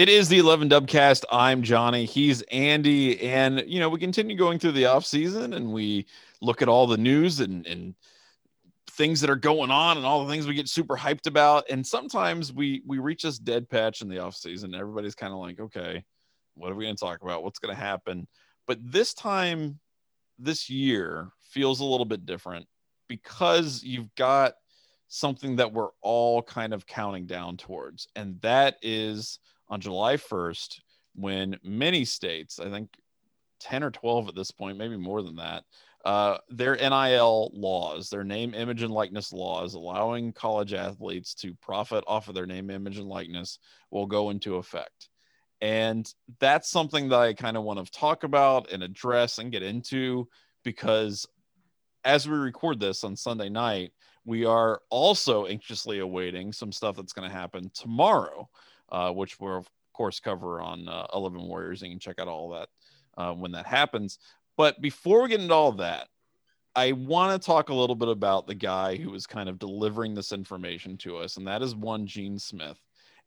It is the 11 Dubcast. I'm Johnny. He's Andy. And, you know, we continue going through the off season and we look at all the news and, and things that are going on and all the things we get super hyped about. And sometimes we, we reach this dead patch in the off season. Everybody's kind of like, okay, what are we going to talk about? What's going to happen? But this time, this year feels a little bit different because you've got something that we're all kind of counting down towards. And that is on July 1st when many states, I think 10 or 12 at this point, maybe more than that, uh, their NIL laws, their name, image, and likeness laws, allowing college athletes to profit off of their name, image, and likeness will go into effect. And that's something that I kind of want to talk about and address and get into because as we record this on Sunday night, we are also anxiously awaiting some stuff that's going to happen tomorrow uh, which we'll of course cover on uh, 11 Warriors. And you can check out all that uh, when that happens. But before we get into all that, I want to talk a little bit about the guy who was kind of delivering this information to us, and that is one Gene Smith.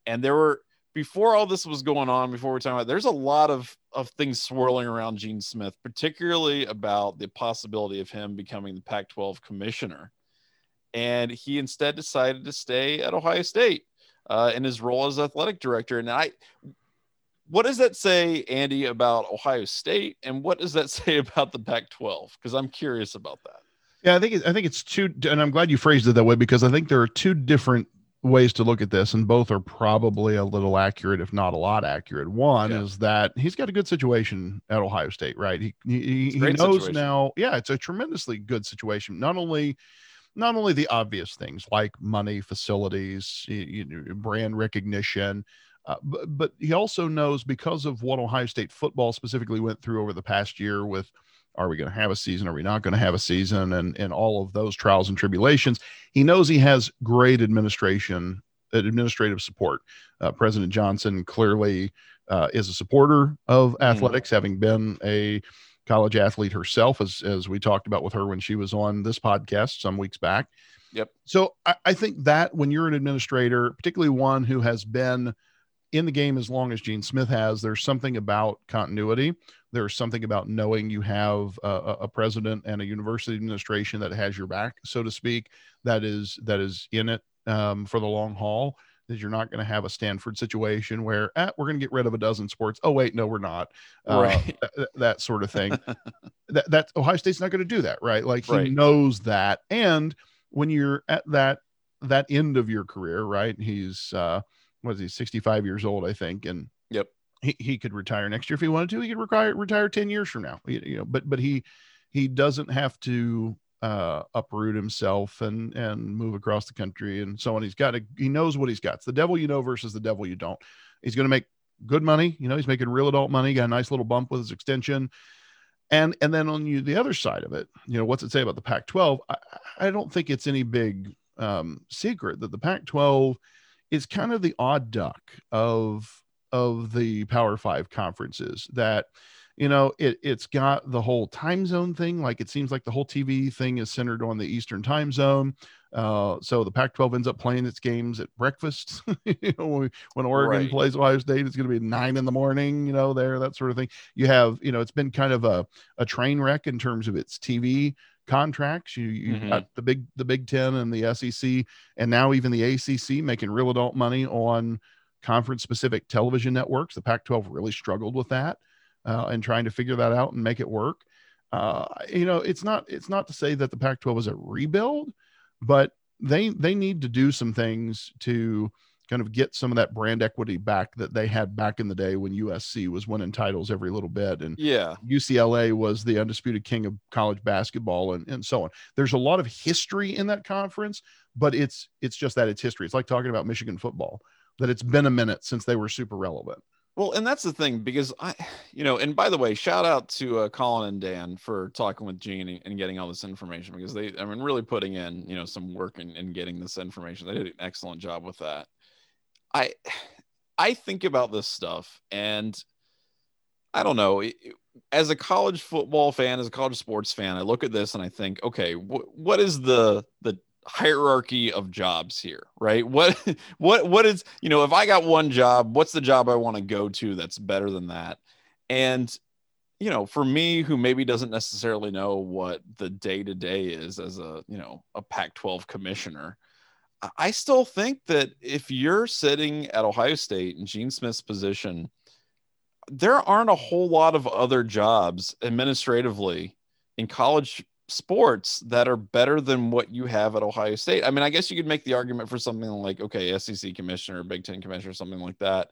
And there were before all this was going on, before we're talking about, there's a lot of of things swirling around Gene Smith, particularly about the possibility of him becoming the Pac-12 commissioner. And he instead decided to stay at Ohio State uh, in his role as athletic director. And I, what does that say, Andy, about Ohio State, and what does that say about the Pac-12? Because I'm curious about that. Yeah, I think I think it's two, and I'm glad you phrased it that way because I think there are two different ways to look at this, and both are probably a little accurate, if not a lot accurate. One yeah. is that he's got a good situation at Ohio State, right? He he, he knows situation. now. Yeah, it's a tremendously good situation. Not only not only the obvious things like money, facilities, you know, brand recognition, uh, but, but he also knows because of what Ohio State football specifically went through over the past year with are we going to have a season? Are we not going to have a season? And, and all of those trials and tribulations. He knows he has great administration, administrative support. Uh, President Johnson clearly uh, is a supporter of mm. athletics, mm. having been a college athlete herself, as as we talked about with her when she was on this podcast some weeks back. Yep. So I, I think that when you're an administrator, particularly one who has been in the game as long as Gene Smith has, there's something about continuity. There's something about knowing you have a, a, president and a university administration that has your back, so to speak, that is that is in it um, for the long haul is you're not going to have a Stanford situation where eh, we're going to get rid of a dozen sports. Oh wait, no, we're not. Uh, right. That, that, sort of thing. that that Ohio State's not going to do that, right? Like he right. knows that. And when you're at that that end of your career, right? He's uh what is he, 65 years old, I think, and yep. He, he could retire next year if he wanted to. He could retire retire 10 years from now. You, you know, but but he he doesn't have to uh, uproot himself and and move across the country and so on. He's got a he knows what he's got. It's the devil you know versus the devil you don't. He's going to make good money. You know, he's making real adult money. Got a nice little bump with his extension. And and then on you the other side of it, you know, what's it say about the Pac-12? I, I don't think it's any big um, secret that the Pac-12 is kind of the odd duck of of the Power Five conferences that you know it it's got the whole time zone thing like it seems like the whole tv thing is centered on the eastern time zone uh, so the pac 12 ends up playing its games at breakfast you know when, when oregon right. plays ohio state it's going to be nine in the morning you know there that sort of thing you have you know it's been kind of a, a train wreck in terms of its tv contracts you you mm-hmm. got the big the big 10 and the sec and now even the acc making real adult money on conference specific television networks the pac 12 really struggled with that uh, and trying to figure that out and make it work. Uh, you know, it's not it's not to say that the Pac-12 is a rebuild, but they they need to do some things to kind of get some of that brand equity back that they had back in the day when USC was winning titles every little bit and yeah UCLA was the undisputed king of college basketball and, and so on. There's a lot of history in that conference, but it's it's just that it's history. It's like talking about Michigan football that it's been a minute since they were super relevant. Well, and that's the thing because I, you know, and by the way, shout out to uh, Colin and Dan for talking with Gene and getting all this information because they, I mean, really putting in, you know, some work in, in getting this information. They did an excellent job with that. I, I think about this stuff and I don't know. As a college football fan, as a college sports fan, I look at this and I think, okay, wh- what is the the hierarchy of jobs here, right? What what what is, you know, if I got one job, what's the job I want to go to that's better than that? And you know, for me who maybe doesn't necessarily know what the day-to-day is as a, you know, a Pac-12 commissioner, I still think that if you're sitting at Ohio State in Gene Smith's position, there aren't a whole lot of other jobs administratively in college sports that are better than what you have at Ohio State. I mean, I guess you could make the argument for something like, okay, SEC commissioner, Big Ten commissioner, something like that.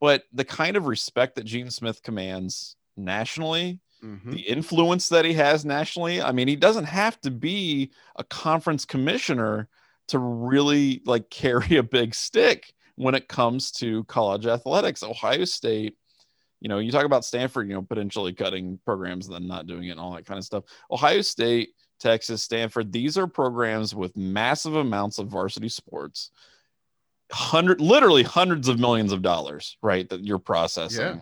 But the kind of respect that Gene Smith commands nationally, mm-hmm. the influence that he has nationally, I mean, he doesn't have to be a conference commissioner to really like carry a big stick when it comes to college athletics. Ohio State you know, you talk about Stanford, you know, potentially cutting programs and then not doing it and all that kind of stuff. Ohio State, Texas, Stanford, these are programs with massive amounts of varsity sports, hundred, literally hundreds of millions of dollars, right? That you're processing, yeah.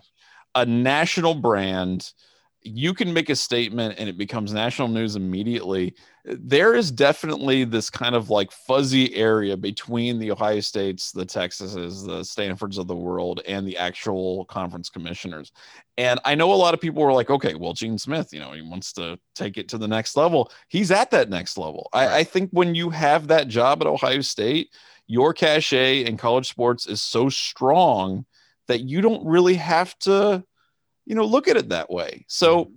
a national brand you can make a statement and it becomes national news immediately. There is definitely this kind of like fuzzy area between the Ohio States, the Texases, the Stanfords of the world, and the actual conference commissioners. And I know a lot of people were like, okay, well, Gene Smith, you know, he wants to take it to the next level. He's at that next level. Right. I, I think when you have that job at Ohio State, your cachet in college sports is so strong that you don't really have to you know, look at it that way. So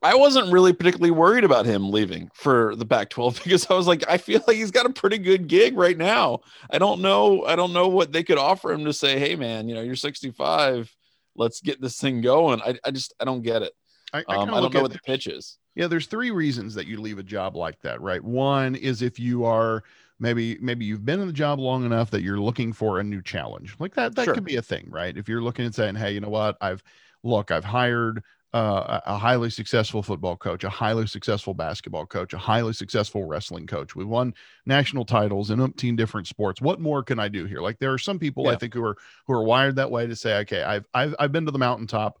I wasn't really particularly worried about him leaving for the Pac 12 because I was like, I feel like he's got a pretty good gig right now. I don't know. I don't know what they could offer him to say, hey, man, you know, you're 65. Let's get this thing going. I, I just, I don't get it. I, I, um, I don't know what the pitch is. Yeah, there's three reasons that you leave a job like that, right? One is if you are maybe maybe you've been in the job long enough that you're looking for a new challenge. Like that that sure. could be a thing, right? If you're looking and saying, "Hey, you know what? I've look, I've hired uh, a highly successful football coach, a highly successful basketball coach, a highly successful wrestling coach. We won national titles in 18 different sports. What more can I do here? Like there are some people yeah. I think who are who are wired that way to say, okay, I've I've, I've been to the mountaintop.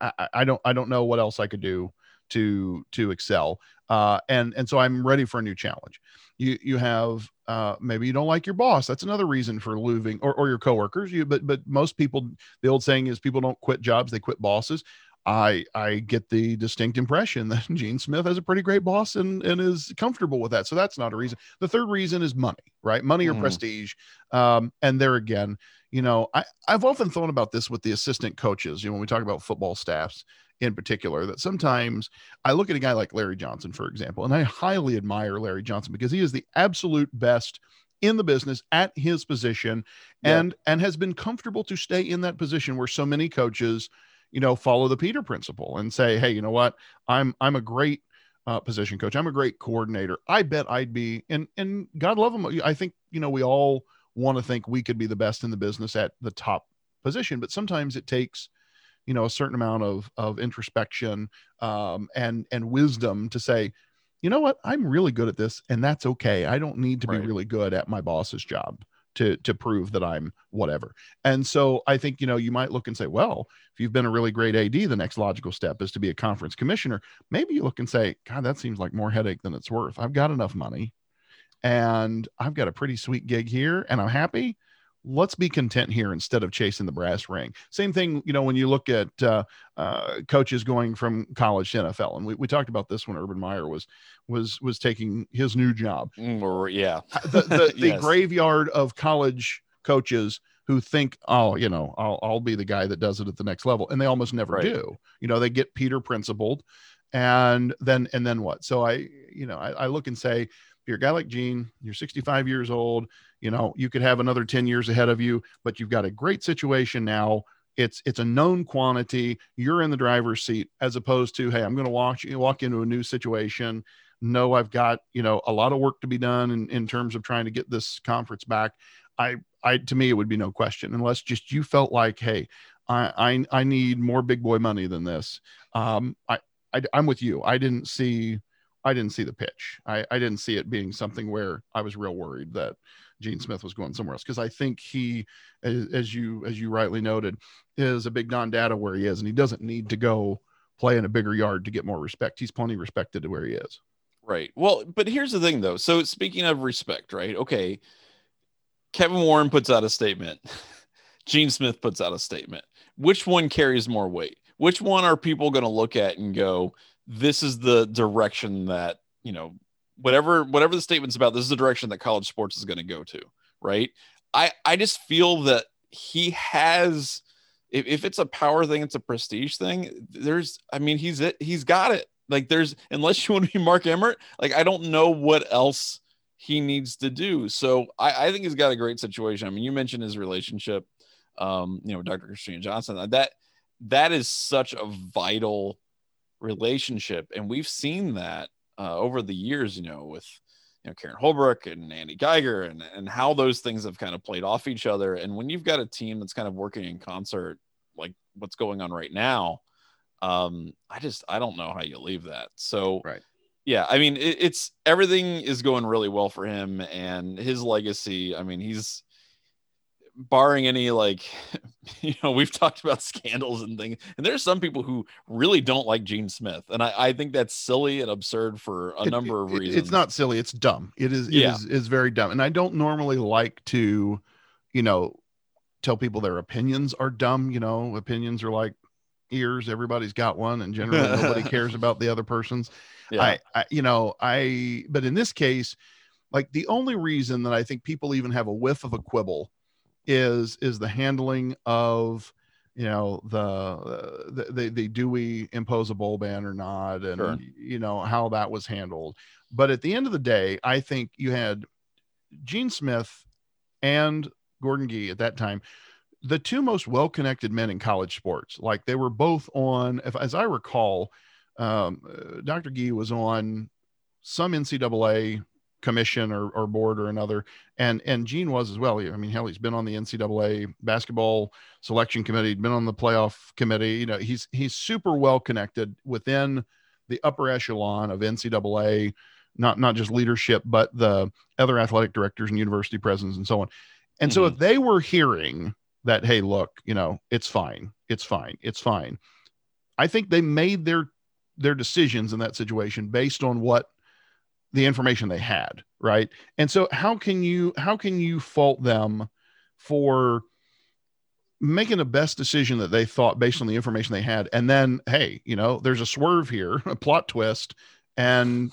I, I don't I don't know what else I could do to to excel. Uh, and and so I'm ready for a new challenge. You you have uh, maybe you don't like your boss. That's another reason for leaving, or, or your coworkers. You, but but most people, the old saying is people don't quit jobs; they quit bosses. I I get the distinct impression that Gene Smith has a pretty great boss and and is comfortable with that. So that's not a reason. The third reason is money, right? Money or mm. prestige. Um, and there again, you know, I I've often thought about this with the assistant coaches. You know, when we talk about football staffs, in particular that sometimes I look at a guy like Larry Johnson, for example, and I highly admire Larry Johnson because he is the absolute best in the business at his position and yeah. and has been comfortable to stay in that position where so many coaches you know follow the peter principle and say hey you know what? I'm i'm a great uh, position coach. I'm a great coordinator. I bet i'd be and and god love him. I think you know we all want to think we could be the best in the business at the top position but sometimes it takes you know a certain amount of of introspection um, and and wisdom to say you know what? I'm really good at this and that's okay. I don't need to right. be really good at my boss's job to to prove that i'm whatever. And so i think you know you might look and say well if you've been a really great ad the next logical step is to be a conference commissioner. Maybe you look and say god that seems like more headache than it's worth. I've got enough money and i've got a pretty sweet gig here and i'm happy let's be content here instead of chasing the brass ring. Same thing, you know, when you look at uh, uh, coaches going from college to NFL, and we, we talked about this when Urban Meyer was was was taking his new job. Mm, yeah, the the, the yes. graveyard of college coaches who think, oh, you know, I'll I'll be the guy that does it at the next level, and they almost never right. do. You know, they get Peter principled, and then and then what? So I, you know, I, I look and say you're a guy like Gene, you're 65 years old, you know, you could have another 10 years ahead of you, but you've got a great situation now. It's it's a known quantity. You're in the driver's seat as opposed to, hey, I'm going to walk walk into a new situation. No, I've got, you know, a lot of work to be done in, in terms of trying to get this conference back. I I to me it would be no question unless just you felt like, hey, I I, I need more big boy money than this. Um, I, I I'm with you. I didn't see I didn't see the pitch. I, I didn't see it being something where I was real worried that Gene Smith was going somewhere else because I think he, as, as, you as you rightly noted, is a big non-data where he is, and he doesn't need to go play in a bigger yard to get more respect. He's plenty respected to where he is. Right. Well, but here's the thing though. So speaking of respect, right? Okay. Kevin Warren puts out a statement. Gene Smith puts out a statement. Which one carries more weight? Which one are people going to look at and go, this is the direction that, you know, whatever whatever the statement's about, this is the direction that college sports is going to go to, right? I I just feel that he has if, if it's a power thing, it's a prestige thing. There's, I mean, he's it. He's got it. Like there's, unless you want to be Mark Emmert, like I don't know what else he needs to do. So I, I think he's got a great situation. I mean, you mentioned his relationship, um, you know, Dr. Christine Johnson. That that is such a vital relationship, and we've seen that uh, over the years. You know, with you know Karen Holbrook and Andy Geiger, and and how those things have kind of played off each other. And when you've got a team that's kind of working in concert, like what's going on right now, um, I just I don't know how you leave that. So right. Yeah, I mean it, it's everything is going really well for him and his legacy. I mean he's barring any like you know we've talked about scandals and things and there's some people who really don't like gene smith and i, I think that's silly and absurd for a It- number of it- reasons It's not silly. It's dumb. It is. It Yeah. is is very dumb. And I don't normally like to, you know, tell people their opinions are dumb. You know, opinions are like ears. Everybody's got one, and generally nobody cares about the other person's. yeah I, I, you know, I. But in this case, like the only reason that I think people even have a whiff of a quibble is is the handling of you know the, uh, the the, the do we impose a bowl ban or not? And Sure. you know how that was handled. But at the end of the day i think you had gene smith and gordon gee at that time the two most well-connected men in college sports. Like they were both on if as i recall um, uh, dr gee was on some ncaa commission or, or board or another. And and gene was as well. I mean hell he's been on the ncaa basketball selection committee been on the playoff committee. You know he's he's super well connected within the upper echelon of ncaa not not just leadership but the other athletic directors and university presidents and so on. And so Mhm. if they were hearing that hey look you know it's fine it's fine it's fine i think they made their their decisions in that situation based on what the information they had right? And so how can you how can you fault them for making the best decision that they thought based on the information they had? And then hey you know there's a swerve here a plot twist and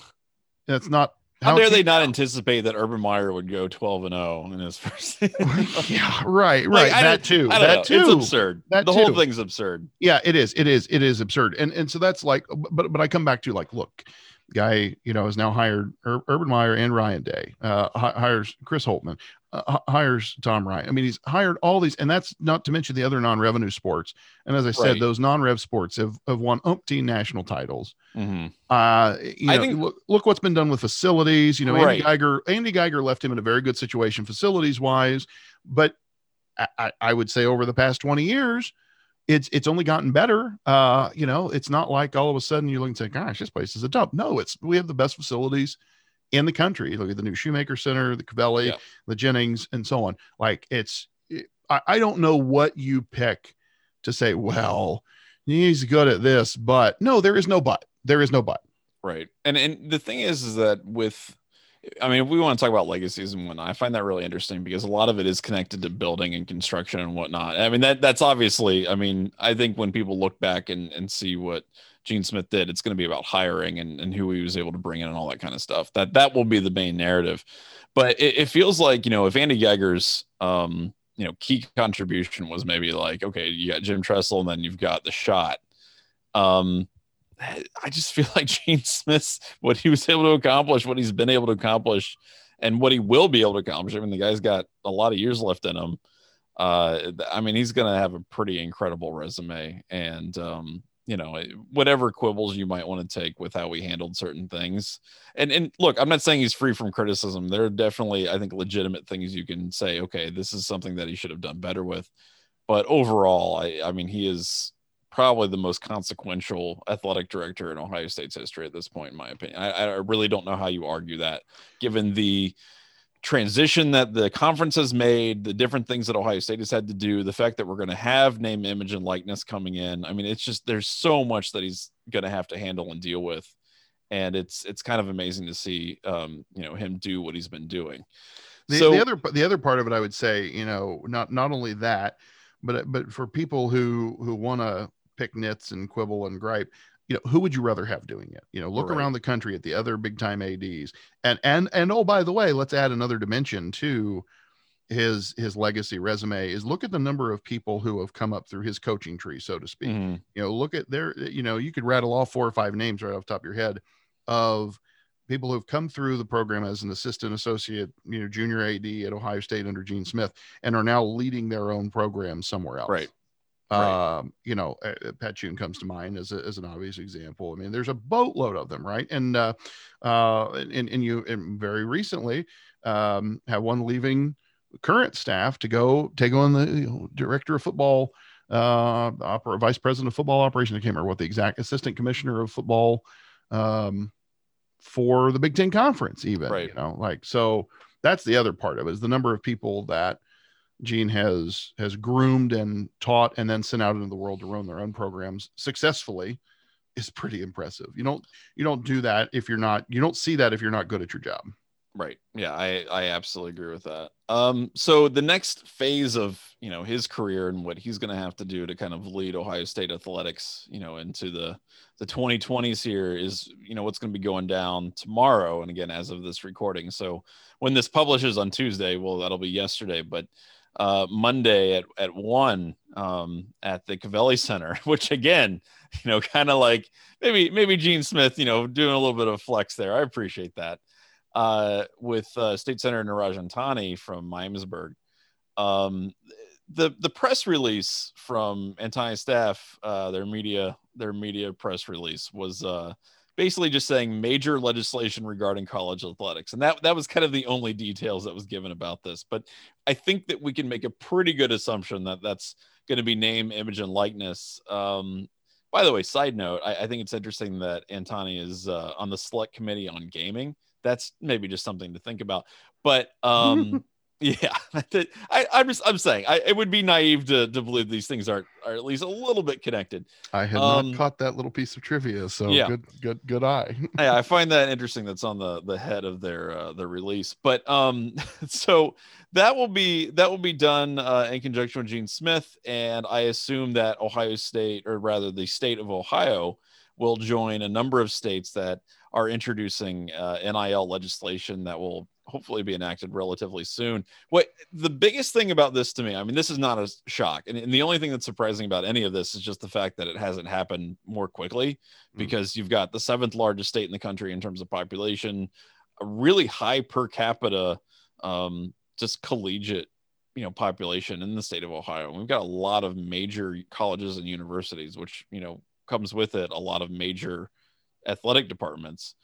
it's not how how dare they not anticipate that urban meyer would go 12 and 0 in his first yeah right right. I that too that know. too it's absurd. That the whole thing's absurd. Yeah it is it is it is absurd. And and so that's like but but i come back to like look guy you know has now hired Ur- urban meyer and ryan day uh hi- hires chris holtmann uh, h- hires tom ryan i mean he's hired all these and that's not to mention the other non-revenue sports and as i said Right. those non-rev sports have, have won umpteen national titles Mhm. uh you know, I think- look, look what's been done with facilities you know Right. andy geiger andy geiger left him in a very good situation facilities wise but I- I, I would say over the past 20 years it's it's only gotten better uh you know it's not like all of a sudden you look and say gosh this place is a dump. No it's we have the best facilities in the country. Look at the new shoemaker center the covelli Yeah. the jennings and so on. Like it's it, I, I don't know what you pick to say well he's good at this but no there is no but. There is no but. Right. And and the thing is is that with I mean, if we want to talk about legacies and whatnot, I find that really interesting because a lot of it is connected to building and construction and whatnot. I mean, that that's obviously, I mean, I think when people look back and, and see what Gene Smith did, it's going to be about hiring and, and who he was able to bring in and all that kind of stuff. That that will be the main narrative. But it, it feels like, you know, if Andy Geiger's um, you know, key contribution was maybe like, okay, you got Jim Tressel and then you've got the shot. Um, I just feel like Gene Smith's what he was able to accomplish, what he's been able to accomplish, and what he will be able to accomplish. I mean, the guy's got a lot of years left in him. Uh, I mean, he's going to have a pretty incredible resume, and um, you know, whatever quibbles you might want to take with how we handled certain things. And and look, I'm not saying he's free from criticism. There are definitely, I think, legitimate things you can say. Okay, this is something that he should have done better with. But overall, I, I mean, he is probably the most consequential athletic director in Ohio State's history at this point, in my opinion. I, I really don't know how you argue that, given the transition that the conference has made, the different things that Ohio State has had to do, the fact that we're going to have name, image, and likeness coming in. I mean, it's just there's so much that he's going to have to handle and deal with. and it's it's kind of amazing to see um, you know him do what he's been doing. The, so the other the other part of it, I would say, you know, not not only that, but but for people who who want to pick nits and quibble and gripe, you know, who would you rather have doing it? You know, look Right. around the country at the other big time ads, and and and oh, by the way, let's add another dimension to his his legacy resume is look at the number of people who have come up through his coaching tree, so to speak mhm, you know look at their you know you could rattle off four or five names right off the top of your head of people who've come through the program as an assistant associate you know junior ad at ohio state under gene smith and are now leading their own program somewhere else Right. Right. um you know uh, uh, Chun comes to mind as, a, as an obvious example i mean there's a boatload of them right and uh uh and, and you and very recently um have one leaving current staff to go take on the you know, director of football uh opera, vice president of football operations i can't remember what the exact assistant commissioner of football um for the big ten conference even Right. you know like so that's the other part of it is the number of people that gene has has groomed and taught and then sent out into the world to run their own programs successfully is pretty impressive you don't you don't do that if you're not you don't see that if you're not good at your job Right. Yeah, I I absolutely agree with that. Um, so the next phase of you know his career and what he's going to have to do to kind of lead Ohio State athletics, you know, into the the 2020s here is you know what's going to be going down tomorrow, and again as of this recording. So when this publishes on Tuesday, well, that'll be yesterday, but uh, Monday at at one um, at the Covelli Center, which again, you know, kind of like maybe maybe Gene Smith, you know, doing a little bit of flex there. I appreciate that uh, with uh, State Senator Niraj Antani from Miamisburg. Um, the the press release from Antani's staff, uh, their media their media press release was uh, basically just saying major legislation regarding college athletics, and that that was kind of the only details that was given about this. But I think that we can make a pretty good assumption that that's going to be name, image, and likeness. Um, by the way, side note, I, I think it's interesting that Antani is uh, on the select committee on gaming that's maybe just something to think about. But um, yeah, I, I'm just I'm saying I, it would be naive to, to believe these things aren't are at least a little bit connected. i had Um, not caught that little piece of trivia so yeah. good good good eye yeah, I find that interesting. That's on the the head of their uh, their release. But um, so that will be that will be done uh, in conjunction with Gene Smith, and I assume that Ohio State, or rather the state of Ohio, will join a number of states that are introducing uh, NIL legislation that will hopefully be enacted relatively soon. What the biggest thing about this to me, I mean, this is not a shock, and, and the only thing that's surprising about any of this is just the fact that it hasn't happened more quickly Mm. because you've got the seventh largest state in the country in terms of population, a really high per capita, um, just collegiate, you know, population in the state of Ohio. And we've got a lot of major colleges and universities, which you know comes with it a lot of major athletic departments.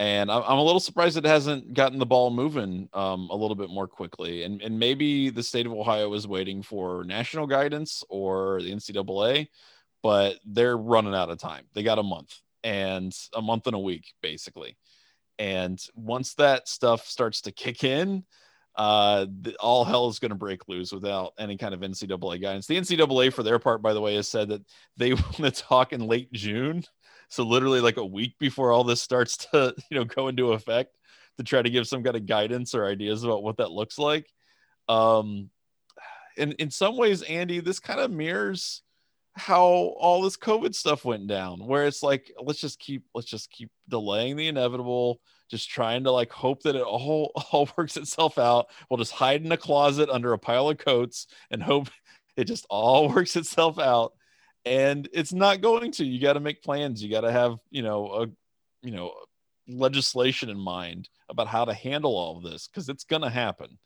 And I'm a little surprised it hasn't gotten the ball moving um, a little bit more quickly. And, and maybe the state of Ohio is waiting for national guidance or the NCAA, but they're running out of time. They got a month and a month and a week, basically. And once that stuff starts to kick in, uh, the, all hell is going to break loose without any kind of NCAA guidance. The NCAA, for their part, by the way, has said that they want to talk in late June, so literally like a week before all this starts to you know go into effect, to try to give some kind of guidance or ideas about what that looks like. Um, in in some ways, Andy, this kind of mirrors how all this COVID stuff went down, where it's like let's just keep let's just keep delaying the inevitable just trying to like hope that it all all works itself out. We'll just hide in a closet under a pile of coats and hope it just all works itself out. And it's not going to. You got to make plans. You got to have you know a you know legislation in mind about how to handle all of this because it's going to happen.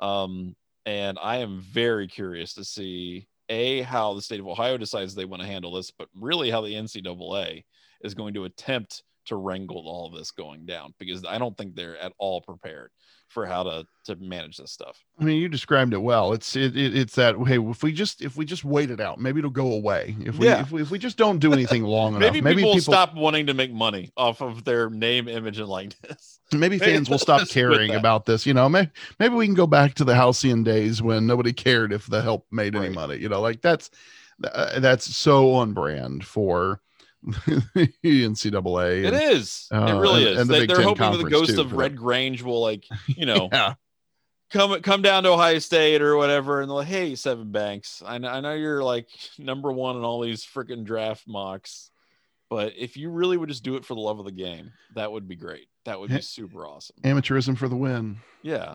Um, and I am very curious to see a how the state of Ohio decides they want to handle this, but really how the NCAA is going to attempt to wrangle all this going down because I don't think they're at all prepared for how to to manage this stuff. I mean, you described it well. It's it, it it's that hey, if we just if we just wait it out, maybe it'll go away. If we Yeah. if we if we just don't do anything long enough, Maybe, maybe people, people, stop wanting to make money off of their name, image, and likeness. maybe fans will stop caring about this. You know, maybe maybe we can go back to the halcyon days when nobody cared if the help made any money. You know, like that's uh, that's so on brand for NCAA. It and- is. uh, it really is. and the they, they're Ten hoping that the ghost too, of Red Grange will like, you know, Yeah. come come down to Ohio State or whatever, and they're like, "Hey, Sevyn Banks, I know, I know you're like number one in all these freaking draft mocks, but if you really would just do it for the love of the game, that would be great. That would be super awesome. Amateurism for the win. Yeah,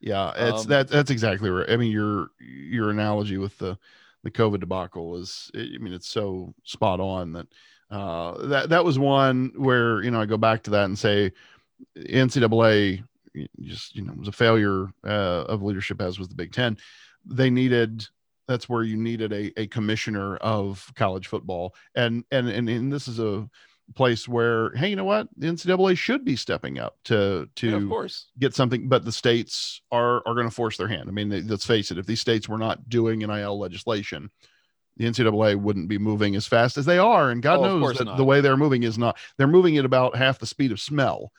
Yeah, it's Um, that that's exactly right. I mean, your your analogy with the the COVID debacle is, I mean, it's so spot on that uh, that that was one where you know I go back to that and say NCAA just you know was a failure uh, of leadership as was the Big Ten. They needed that's where you needed a, a commissioner of college football and and and, and this is a place where hey you know what the ncaa should be stepping up to to Yeah, of course. get something but the states are are going to force their hand i mean they, let's face it if these states were not doing nil legislation the ncaa wouldn't be moving as fast as they are and god Oh, knows that not. the way they're moving is not they're moving at about half the speed of smell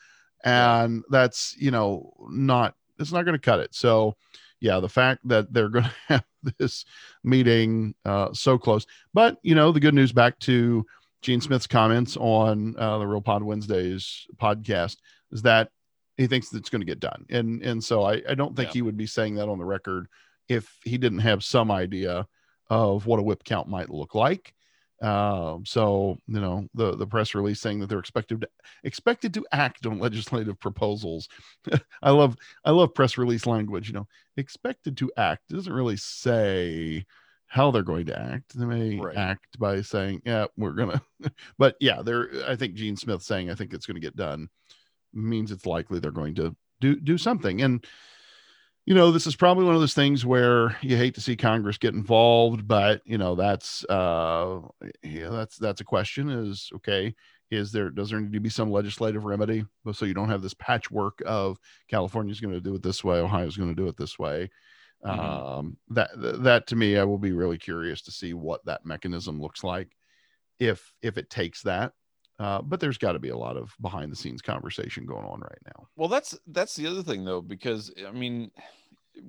Yeah. and that's you know not it's not going to cut it so yeah the fact that they're going to have this meeting uh so close but you know the good news back to gene smith's comments on uh, the real pod wednesdays podcast is that he thinks it's going to get done and and so i i don't think Yeah. he would be saying that on the record if he didn't have some idea of what a whip count might look like. Um so you know the the press release saying that they're expected to expected to act on legislative proposals. I love i love press release language you know expected to act. Doesn't really say how they're going to act. They may Right. act by saying yeah we're gonna but yeah they're i think gene smith saying i think it's going to get done means it's likely they're going to do do something. And you know this is probably one of those things where you hate to see congress get involved but you know that's uh yeah that's that's a question is okay is there does there need to be some legislative remedy so you don't have this patchwork of california's going to do it this way ohio's going to do it this way Mhm. um that that to me i will be really curious to see what that mechanism looks like if if it takes that uh, but there's got to be a lot of behind the scenes conversation going on right now Well, that's that's the other thing though, because I mean,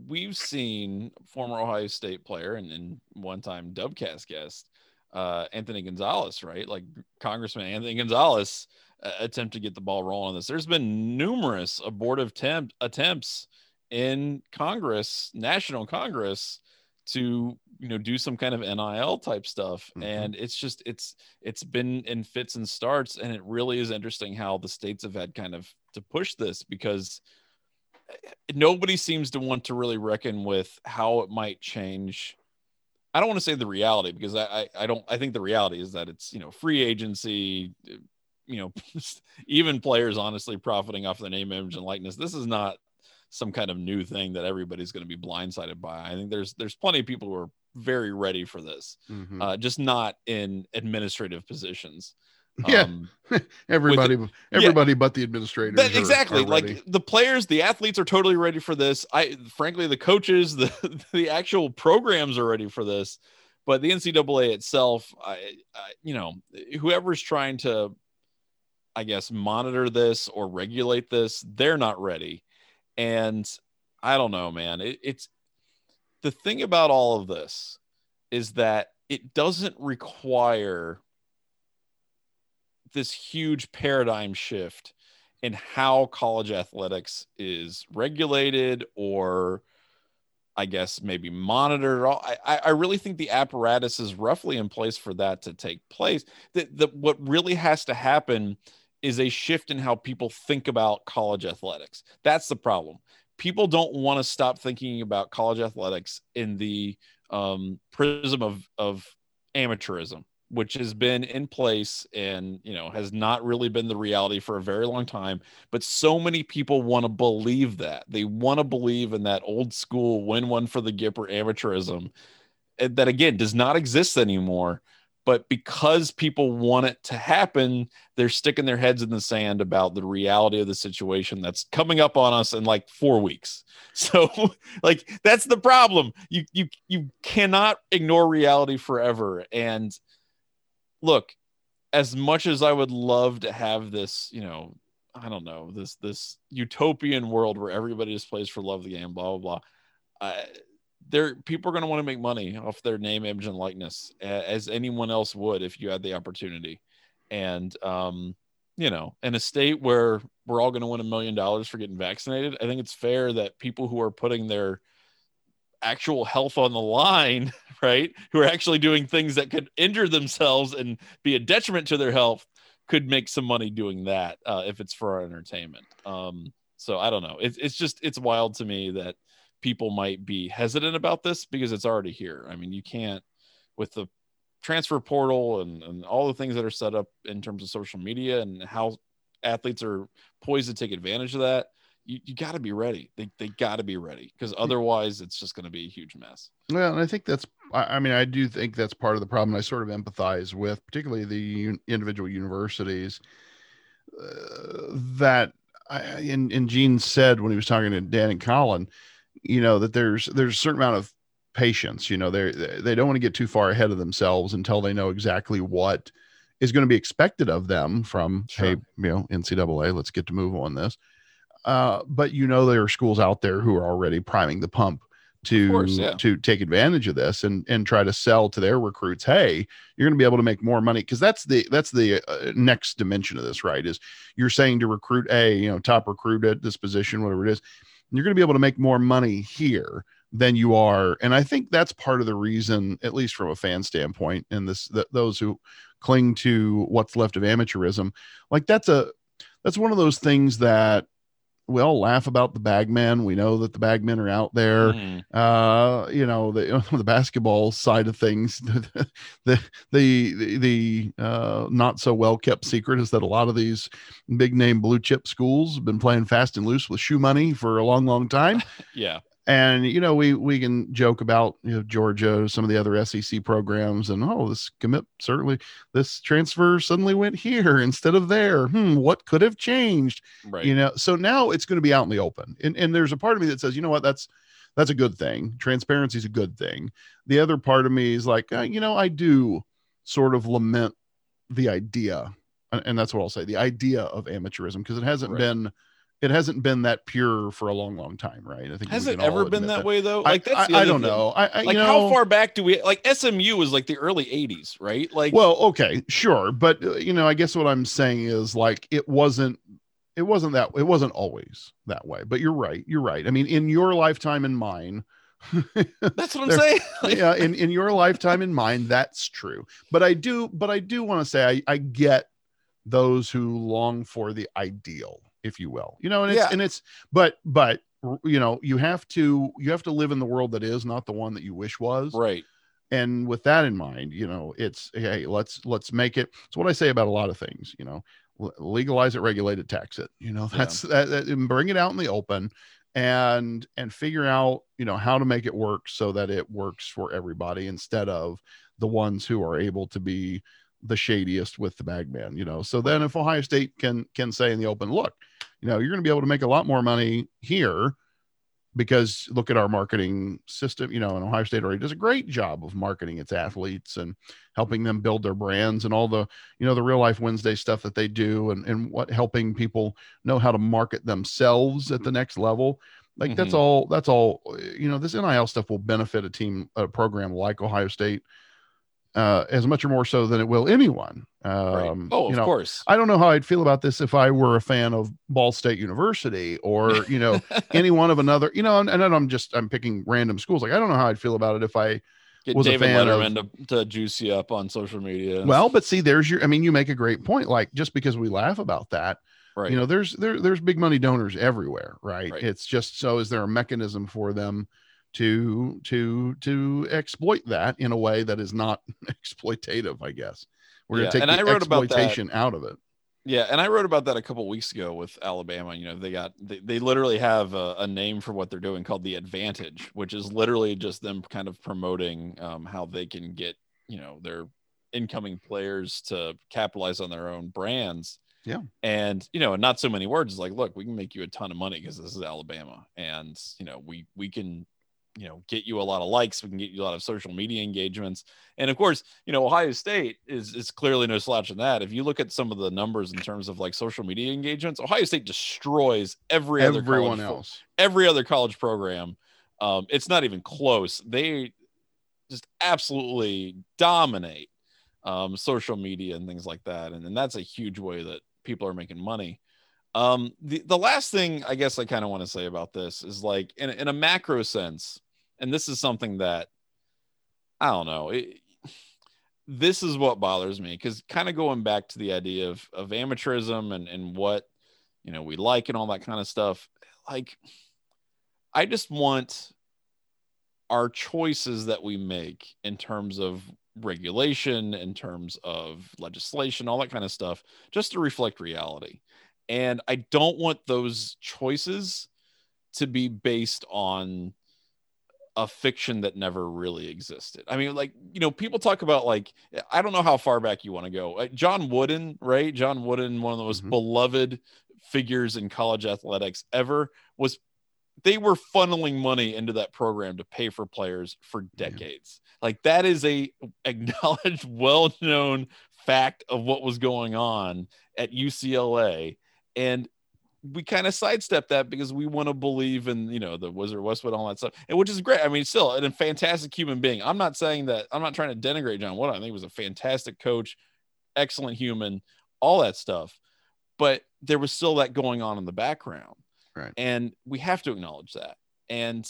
we've seen former Ohio State player and, and one time Dubcast guest, uh, Anthony Gonzalez, right? Like Congressman Anthony Gonzalez uh, attempt to get the ball rolling on this. There's been numerous abortive temp- attempts in Congress, national Congress, to you know do some kind of NIL type stuff, Mhm. and it's just it's it's been in fits and starts, and it really is interesting how the states have had kind of to push this because nobody seems to want to really reckon with how it might change. I don't want to say the reality because I, I I don't I think the reality is that it's you know free agency, you know even players honestly profiting off the name, image, and likeness. This is not some kind of new thing that everybody's going to be blindsided by. I think there's there's plenty of people who are very ready for this, Mhm. uh, just not in administrative positions. Yeah. Um, everybody everybody but the administrators that, are- exactly are like the players the athletes are totally ready for this i frankly the coaches the the actual programs are ready for this but the ncaa itself i, I you know whoever's trying to i guess monitor this or regulate this they're not ready and i don't know man it, it's the thing about all of this is that it doesn't require this huge paradigm shift in how college athletics is regulated or I guess maybe monitored. I, I really think the apparatus is roughly in place for that to take place. That what really has to happen is a shift in how people think about college athletics. That's the problem. People don't want to stop thinking about college athletics in the um, prism of, of amateurism which has been in place and you know has not really been the reality for a very long time but so many people want to believe that they want to believe in that old school win one for the gipper amateurism that again does not exist anymore but because people want it to happen they're sticking their heads in the sand about the reality of the situation that's coming up on us in like 4 weeks. So like that's the problem. You you you cannot ignore reality forever. And look as much as i would love to have this you know i don't know this this utopian world where everybody just plays for love of the game blah blah blah uh, there people are going to want to make money off their name image and likeness as anyone else would if you had the opportunity And um, you know, in a state where we're all going to win a million dollars for getting vaccinated, I think it's fair that people who are putting their actual health on the line, right, who are actually doing things that could injure themselves and be a detriment to their health, could make some money doing that uh, if it's for our entertainment. Um, so I don't know. It's it's just it's wild to me that people might be hesitant about this because it's already here. I mean, you can't with the transfer portal and, and all the things that are set up in terms of social media and how athletes are poised to take advantage of that you, you got to be ready. They, they got to be ready because otherwise it's just going to be a huge mess. Well and i think that's I, I mean i do think that's part of the problem. I sort of empathize with particularly the un- individual universities uh, that I, and, and gene said when he was talking to dan and colin you know that there's there's a certain amount of patience. You know, they they don't want to get too far ahead of themselves until they know exactly what is going to be expected of them from sure. hey, you know, NCAA. Let's get to move on this. Uh, but you know, there are schools out there who are already priming the pump to course, yeah. to take advantage of this and and try to sell to their recruits hey you're going to be able to make more money because that's the that's the uh, next dimension of this right is you're saying to recruit a you know top recruit at this position whatever it is you're going to be able to make more money here than you are. And i think that's part of the reason at least from a fan standpoint and this that those who cling to what's left of amateurism like that's a that's one of those things that we all laugh about the bagmen. We know that the bagmen are out there mm. uh you know the, the basketball side of things. The the the, the uh not so well kept secret is that a lot of these big name blue chip schools have been playing fast and loose with shoe money for a long long time. Yeah and you know we we can joke about you know Georgia, some of the other SEC programs, and oh, this commit certainly this transfer suddenly went here instead of there. Hmm, what could have changed? Right. You know, so now it's going to be out in the open, and and there's a part of me that says, you know what, that's that's a good thing. Transparency is a good thing. The other part of me is like, uh, you know, I do sort of lament the idea, and that's what I'll say, the idea of amateurism because it hasn't right. been it hasn't been that pure for a long, long time, right? I think has it ever been that, that, way though? Like that's I, I don't thing. know. I, I like know, how far back do we like SMU was like the early '80s, right? Like, well, okay, sure, but uh, you know, I guess what I'm saying is like it wasn't. It wasn't that. It wasn't always that way. But you're right. You're right. I mean, in your lifetime and mine, that's what I'm saying. yeah, in in your lifetime and mine, that's true. But I do. But I do want to say I I get those who long for the ideal if you will you know and it's yeah. and it's but but you know you have to you have to live in the world that is not the one that you wish was right and with that in mind you know it's hey let's let's make it it's what i say about a lot of things you know legalize it regulate it tax it you know that's yeah. that, that bring it out in the open and and figure out you know how to make it work so that it works for everybody instead of the ones who are able to be the shadiest with the bagman, you know. So then if Ohio State can can say in the open, look, you know, you're going to be able to make a lot more money here because look at our marketing system, you know, and Ohio State already does a great job of marketing its athletes and helping them build their brands and all the, you know, the real life Wednesday stuff that they do and, and what helping people know how to market themselves at the next level. Like mm-hmm. that's all, that's all, you know, this NIL stuff will benefit a team, a program like Ohio State uh, as much or more so than it will anyone. Um, right. Oh, of know, course. I don't know how I'd feel about this if I were a fan of Ball State University or you know any one of another. You know, and, and I'm just I'm picking random schools. Like I don't know how I'd feel about it if I Get was David a fan Letterman of, to, to juice you up on social media. Well, but see, there's your. I mean, you make a great point. Like just because we laugh about that, right? You know, there's there there's big money donors everywhere, right? right? It's just so is there a mechanism for them? To to to exploit that in a way that is not exploitative i guess we're yeah, going to take the exploitation out of it yeah and i wrote about that a couple weeks ago with alabama you know they got they, they literally have a, a, name for what they're doing called the advantage which is literally just them kind of promoting um, how they can get you know their incoming players to capitalize on their own brands yeah. And, you know, not so many words like, look, we can make you a ton of money because this is Alabama. And, you know, we we can you know get you a lot of likes we can get you a lot of social media engagements. And of course you know ohio state is is clearly no slouch in that. If you look at some of the numbers in terms of like social media engagements ohio state destroys every other everyone else. every other college program. Um, it's not even close. They just absolutely dominate um, social media and things like that, and, and that's a huge way that people are making money. Um, the the last thing I guess I kind of want to say about this is like in in a macro sense, and this is something that I don't know. It, this is what bothers me because kind of going back to the idea of of amateurism and and what you know we like and all that kind of stuff. Like, I just want our choices that we make in terms of regulation, in terms of legislation, all that kind of stuff, just to reflect reality. And I don't want those choices to be based on a fiction that never really existed. I mean, like, you know, people talk about like, I don't know how far back you want to go. Uh, John Wooden, right? John Wooden, one of the most mm-hmm. beloved figures in college athletics ever, was they were funneling money into that program to pay for players for decades. Yeah. Like that is a acknowledged, well-known fact of what was going on at UCLA. And we kind of sidestep that because we want to believe in you know the Wizard Westwood all that stuff, and which is great. I mean, still a fantastic human being. I'm not saying that. I'm not trying to denigrate John Wood. I think he was a fantastic coach, excellent human, all that stuff. But there was still that going on in the background, right? And we have to acknowledge that. And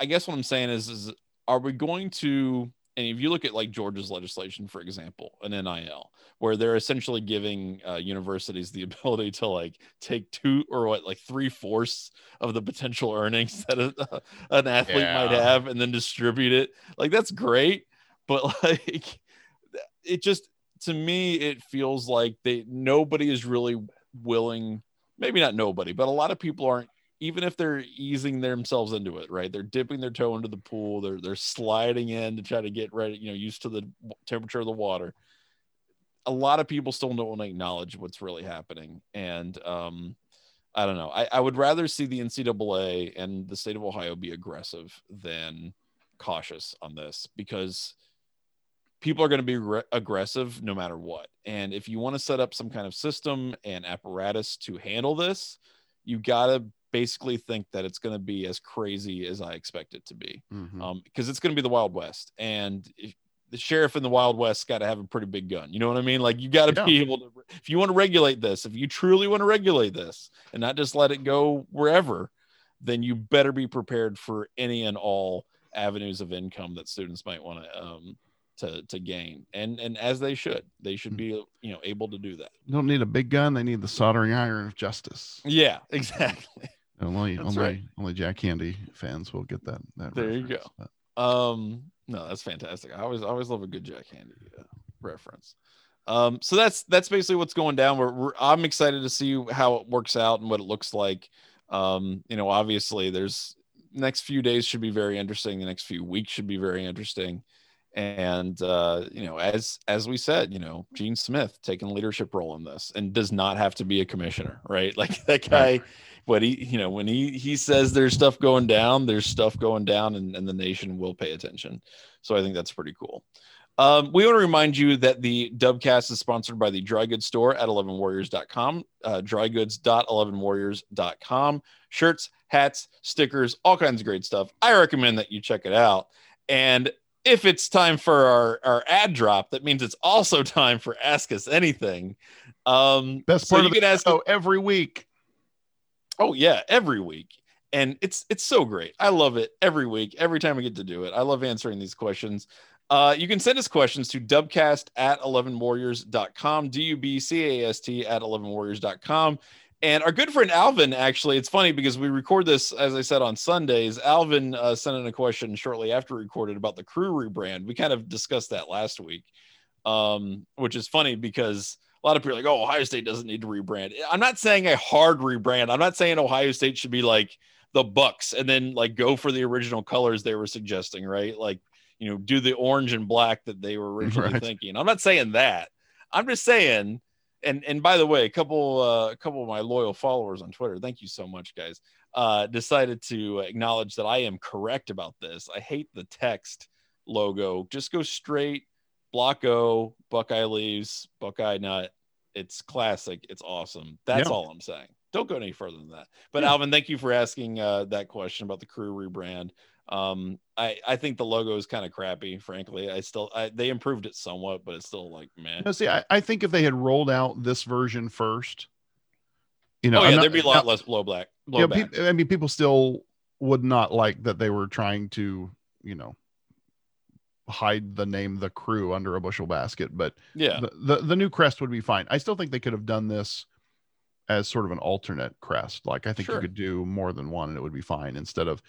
I guess what I'm saying is, is are we going to and if you look at like Georgia's legislation, for example, an NIL, where they're essentially giving uh, universities the ability to like take two or what, like three fourths of the potential earnings that a, an athlete yeah. might have and then distribute it. Like that's great. But like it just, to me, it feels like they, nobody is really willing, maybe not nobody, but a lot of people aren't even if they're easing themselves into it, right? They're dipping their toe into the pool. They're they're sliding in to try to get ready, you know, used to the temperature of the water. A lot of people still don't want to acknowledge what's really happening, and um, I don't know. I, I would rather see the NCAA and the state of Ohio be aggressive than cautious on this because people are going to be re- aggressive no matter what. And if you want to set up some kind of system and apparatus to handle this, you got to basically think that it's going to be as crazy as I expect it to be, mm-hmm. um, because it's going to be the Wild West, and if, the sheriff in the Wild West got to have a pretty big gun. You know what I mean? Like you got to yeah. be able to, if you want to regulate this, if you truly want to regulate this, and not just let it go wherever, then you better be prepared for any and all avenues of income that students might want to um, to to gain and and as they should they should be you know able to do that don't need a big gun they need the soldering iron of justice yeah exactly only that's only right. only Jack Handey fans will get that. that there you go. But. Um, no, that's fantastic. I always always love a good Jack Handey uh, reference. Um, so that's that's basically what's going down. We're, we're, I'm excited to see how it works out and what it looks like. Um, you know, obviously, there's next few days should be very interesting. The next few weeks should be very interesting. And uh, you know, as as we said, you know, Gene Smith taking a leadership role in this and does not have to be a commissioner, right? Like that guy. What he you know when he he says there's stuff going down there's stuff going down and, and the nation will pay attention so i think that's pretty cool um, we want to remind you that the Dubcast is sponsored by the Dry Goods Store at 11warriors.com, uh, drygoods.11warriors.com. Shirts, hats, stickers, all kinds of great stuff. I recommend that you check it out. And if it's time for our, our ad drop, that means it's also time for Ask Us Anything. Um, Best part so you can ask every week. Oh yeah, every week. And it's it's so great. I love it every week, every time we get to do it. I love answering these questions. Uh, you can send us questions to dubcast at 11warriors.com, D-U-B-C-A-S-T at 11warriors.com. And our good friend Alvin, actually, it's funny because we record this, as I said, on Sundays. Alvin uh, sent in a question shortly after we recorded about the crew rebrand. We kind of discussed that last week, um, which is funny because – a lot of people are like, oh, Ohio State doesn't need to rebrand. I'm not saying a hard rebrand. I'm not saying Ohio State should be like the Bucks and then like go for the original colors they were suggesting, right? Like, you know, do the orange and black that they were originally right. thinking. I'm not saying that. I'm just saying, and and by the way, a couple uh, a couple of my loyal followers on Twitter, thank you so much, guys. Uh, decided to acknowledge that I am correct about this. I hate the text logo. Just go straight block O, Buckeye leaves, Buckeye nut. It's classic. It's awesome. That's yeah. all I'm saying. Don't go any further than that. But yeah. Alvin, thank you for asking uh, that question about the crew rebrand. Um, I I think the logo is kind of crappy. Frankly, I still I, they improved it somewhat, but it's still like man. No, see, I, I think if they had rolled out this version first, you know, oh yeah, not- there'd be a lot now- less blowback. you know, Blowback. peop- I mean, people still would not like that they were trying to, you know, hide the name the crew under a bushel basket, but yeah, the, the the new crest would be fine. I still think they could have done this as sort of an alternate crest. Like I think Sure. you could do more than one and it would be fine instead of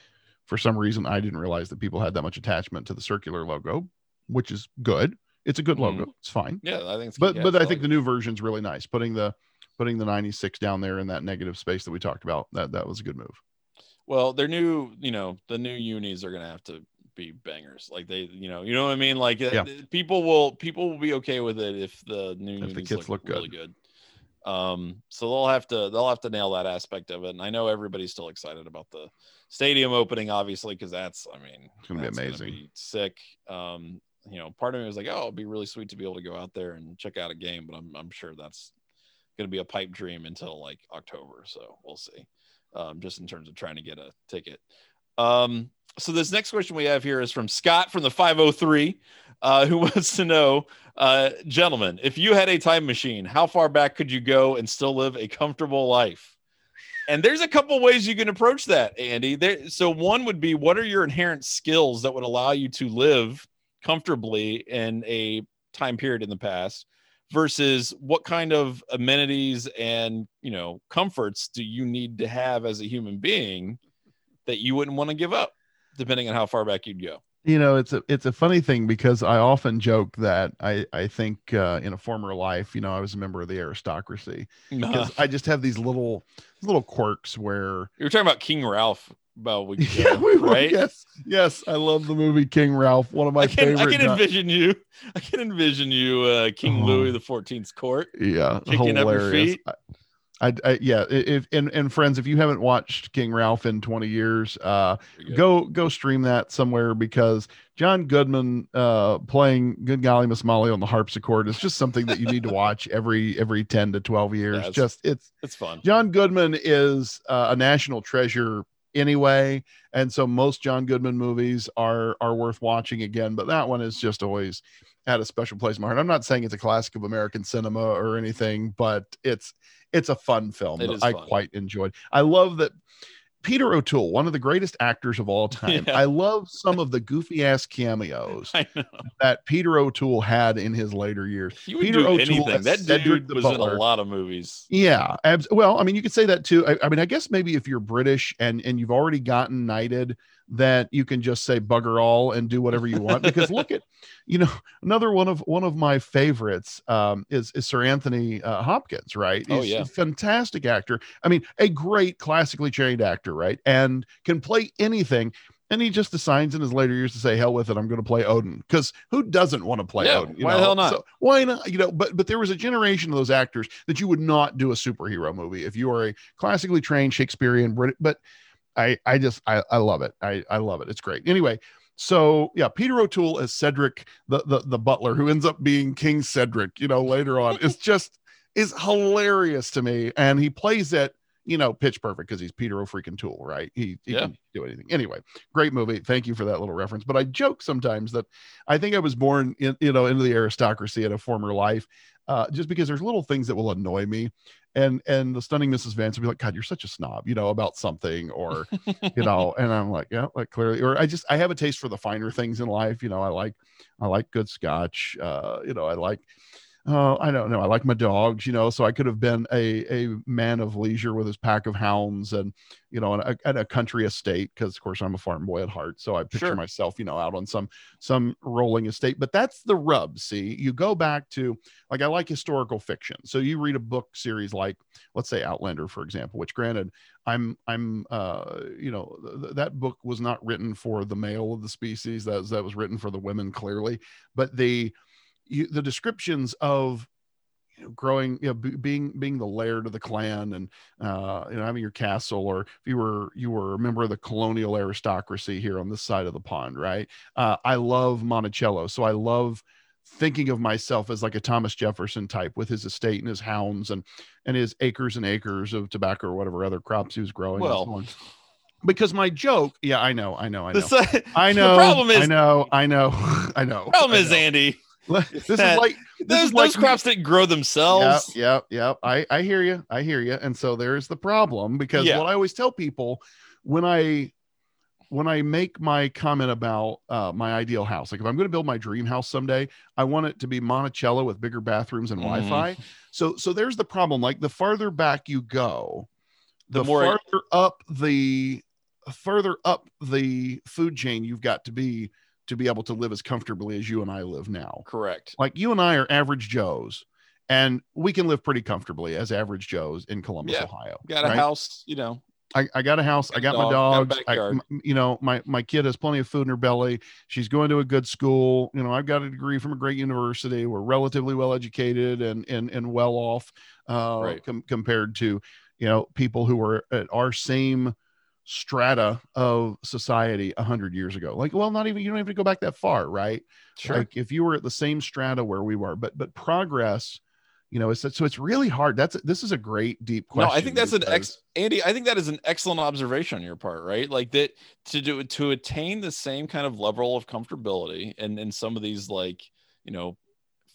for some reason I didn't realize that people had that much attachment to the circular logo, which is good. It's a good Mhm. logo. It's fine. yeah. I think. It's, But yeah, but I like think it. the new version's really nice. Putting the putting the 96 down there in that negative space that we talked about, that that was a good move. Well, their new, you know, the new unis are gonna have to be bangers. Like they, you know, you know what I mean. Like Yeah. people will people will be okay with it if the new If the unis kits look really good. Um, so they'll have to they'll have to nail that aspect of it. And I know everybody's still excited about the stadium opening, obviously, because that's I mean It's gonna be amazing. be sick. Um, you know, part of me was like, oh, it'd be really sweet to be able to go out there and check out a game, but I'm I'm sure that's gonna be a pipe dream until like October. So we'll see. Um, just in terms of trying to get a ticket. Um, so this next question we have here is from Scott from the 503, uh, who wants to know, uh, gentlemen, if you had a time machine, how far back could you go and still live a comfortable life? And there's a couple ways you can approach that, Andy. There, so one would be, what are your inherent skills that would allow you to live comfortably in a time period in the past? versus what kind of amenities and you know comforts do you need to have as a human being that you wouldn't want to give up depending on how far back you'd go you know it's a it's a funny thing because i often joke that i i think uh, in a former life you know i was a member of the aristocracy because i just have these little little quirks where you were talking about king ralph about ago, yeah we were, right yes yes i love the movie king ralph one of my I can, I can envision you. I can envision you, uh, King Oh. Louis the Fourteenth's court. yeah kicking up your feet. I, I, I yeah if and, and friends if you haven't watched king ralph in 20 years uh go go stream that somewhere because John Goodman uh playing Good Golly Miss Molly on the harpsichord is just something that you need to watch every every 10 to 12 years. it's- just it's It's fun. John Goodman is uh, a national treasure anyway, and so most John Goodman movies are are worth watching again, but that one is just always had a special place in my heart. I'm not saying it's a classic of American cinema or anything, but it's it's a fun film that I fun. quite enjoyed. I love that Peter O'Toole, one of the greatest actors of all time. Yeah. I love some of the goofy ass cameos that Peter O'Toole had in his later years. He would Peter do O'Toole anything. That Cedric dude was Butler. in a lot of movies. Yeah, abs- well, I mean, you could say that too. I, I mean, I guess maybe if you're British and and you've already gotten knighted, that you can just say bugger all and do whatever you want. Because look at, you know, another one of one of my favorites um, is is Sir Anthony uh, Hopkins, right? Oh, He's yeah. a fantastic actor. I mean, a great classically trained actor, right? And can play anything. And he just decides in his later years to say, "Hell with it, I'm going to play Odin." Because who doesn't want to play Yeah, Odin? you why the hell not? So why not? You know, but but there was a generation of those actors that you would not do a superhero movie if you are a classically trained Shakespearean Brit. But I I just I I love it. I I love it. It's great. Anyway, so yeah, Peter O'Toole as Cedric the the the butler who ends up being King Cedric. You know, later on, is just is hilarious to me, and he plays it. You know, pitch perfect because he's Peter O'freaking Tool, right? He, he Yeah. can do anything. Anyway, great movie. Thank you for that little reference. But I joke sometimes that I think I was born in, you know, into the aristocracy in a former life, uh, just because there's little things that will annoy me. And and the stunning Mrs. Vance would be like, God, you're such a snob, you know, about something, or you know, and I'm like, yeah, like clearly, or I just I have a taste for the finer things in life. You know, I like I like good scotch. Uh, you know, I like uh, I don't know. I like my dogs, you know, so I could have been a, a man of leisure with his pack of hounds and, you know, at a, a country estate. Cause of course I'm a farm boy at heart. So I picture Sure. myself, you know, out on some, some rolling estate, but that's the rub. See, you go back to like, I like historical fiction. So you read a book series, like let's say Outlander, for example, which granted I'm, I'm, uh, you know, th- that book was not written for the male of the species. That was, that was written for the women clearly, but the, you, the descriptions of you know, growing, you know, b- being being the laird of the clan, and uh, you know, having your castle, or if you were you were a member of the colonial aristocracy here on this side of the pond, right? Uh, I love Monticello, so I love thinking of myself as like a Thomas Jefferson type with his estate and his hounds and and his acres and acres of tobacco or whatever other crops he was growing. and so Well, because my joke, yeah, I know, I know, I know, The, I the know. problem is- I know, I know, I know. problem I is. Andy, this is like this those, is like those crops didn't grow themselves. yep, yep. I I hear you. I hear you. And so there's the problem because Yeah. what I always tell people when I when I make my comment about uh, my ideal house, like if I'm going to build my dream house someday, I want it to be Monticello with bigger bathrooms and Mhm. Wi-Fi. So so there's the problem. Like the farther back you go, The the, more- farther up the further up the food chain you've got to be to be able to live as comfortably as you and I live now Correct. like you and I are average Joes, and we can live pretty comfortably as average Joes in Columbus, Yeah. Ohio. Got a right? house, you know. I, I got a house. I Got got a my dog, got dogs. I, you know, my my kid has plenty of food in her belly. She's going to a good school. You know, I've got a degree from a great university. We're relatively well educated and and and well off uh, Right. com- compared to you know people who are at our same strata of society a hundred years ago. Like, well, not even you don't have to go back that far, right? Sure. like if you were at the same strata where we were but but progress you know it's so it's really hard that's this is a great deep question no, I think that's an ex Andy, I think that is an excellent observation on your part, right? Like that to do to attain the same kind of level of comfortability and in some of these like, you know,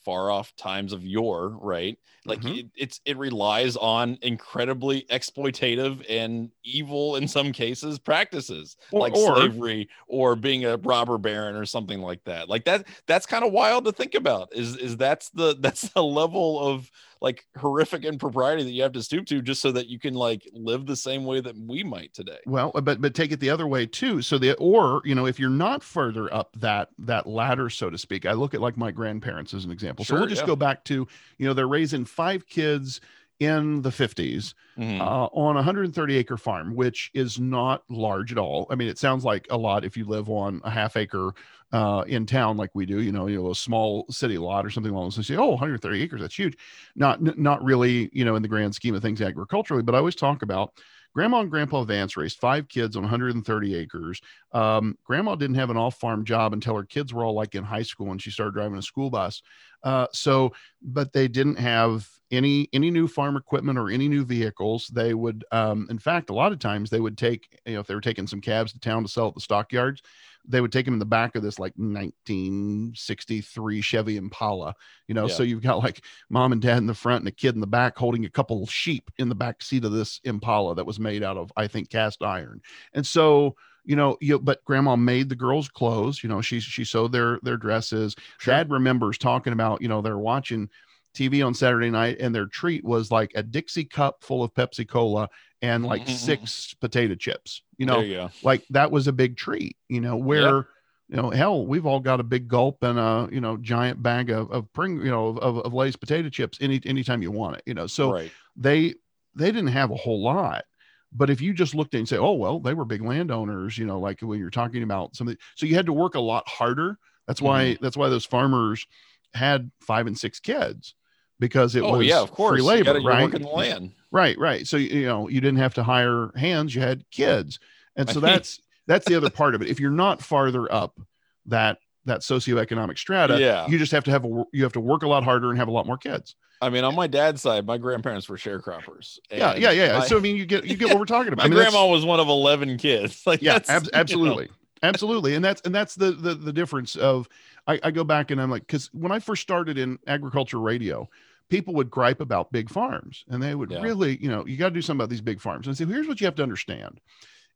far off times of yore, right? Like Mhm. it, it's it relies on incredibly exploitative and evil in some cases practices Or- like or- slavery or being a robber baron or something like that. Like that that's kind of wild to think about. Is is that's the that's the level of like horrific impropriety that you have to stoop to just so that you can like live the same way that we might today. well uh, but but take it the other way too so the or you know if you're not further up that that ladder so to speak i look at like my grandparents as an example so we'll just yeah. go back to you know they're raising five kids in the 50s Mhm. uh, on a 130 acre farm, which is not large at all. I mean, it sounds like a lot if you live on a half acre uh, in town like we do, you know, you know, a small city lot or something along those lines. You say, oh, 130 acres, that's huge. Not n- not really, you know, in the grand scheme of things agriculturally, but I always talk about grandma and grandpa Vance raised five kids on 130 acres. Um, grandma didn't have an off farm job until her kids were all like in high school and she started driving a school bus. Uh, so, but they didn't have any any new farm equipment or any new vehicles. They would, um, in fact, a lot of times they would take, you know, if they were taking some cabs to town to sell at the stockyards, they would take him in the back of this like 1963 Chevy Impala. You know, Yeah. so you've got like mom and dad in the front and a kid in the back holding a couple of sheep in the back seat of this Impala that was made out of, I think, cast iron. And so you know you but grandma made the girls clothes you know she she sewed their their dresses Sure. dad remembers talking about you know they're watching tv on saturday night and their treat was like a dixie cup full of pepsi cola and like Mhm, mhm. six potato chips you know you like that was a big treat you know where you know hell we've all got a big gulp and a you know giant bag of of pring you know of, of lay's potato chips any anytime you want it you know so right. they they didn't have a whole lot but if you just looked at and say oh well they were big landowners you know like when you're talking about something so you had to work a lot harder that's why Mm-hmm. that's why those farmers had five and six kids because it oh was yeah, of course. free You labor gotta- you're right working the land. Right right. So you know you didn't have to hire hands you had kids. And so that's that's the other part of it. If you're not farther up that that socioeconomic strata Yeah. you just have to have a you have to work a lot harder and have a lot more kids. I mean, on my dad's side, my grandparents were sharecroppers. yeah yeah yeah. so i mean you get you get what we're talking about. My I mean, grandma was one of 11 kids. Like, yeah ab- you know, absolutely. Absolutely. And that's and that's the the, the difference of I, I go back and i'm like because when i first started in agriculture radio people would gripe about big farms and they would Yeah. really you know you got to do something about these big farms and say here's what you have to understand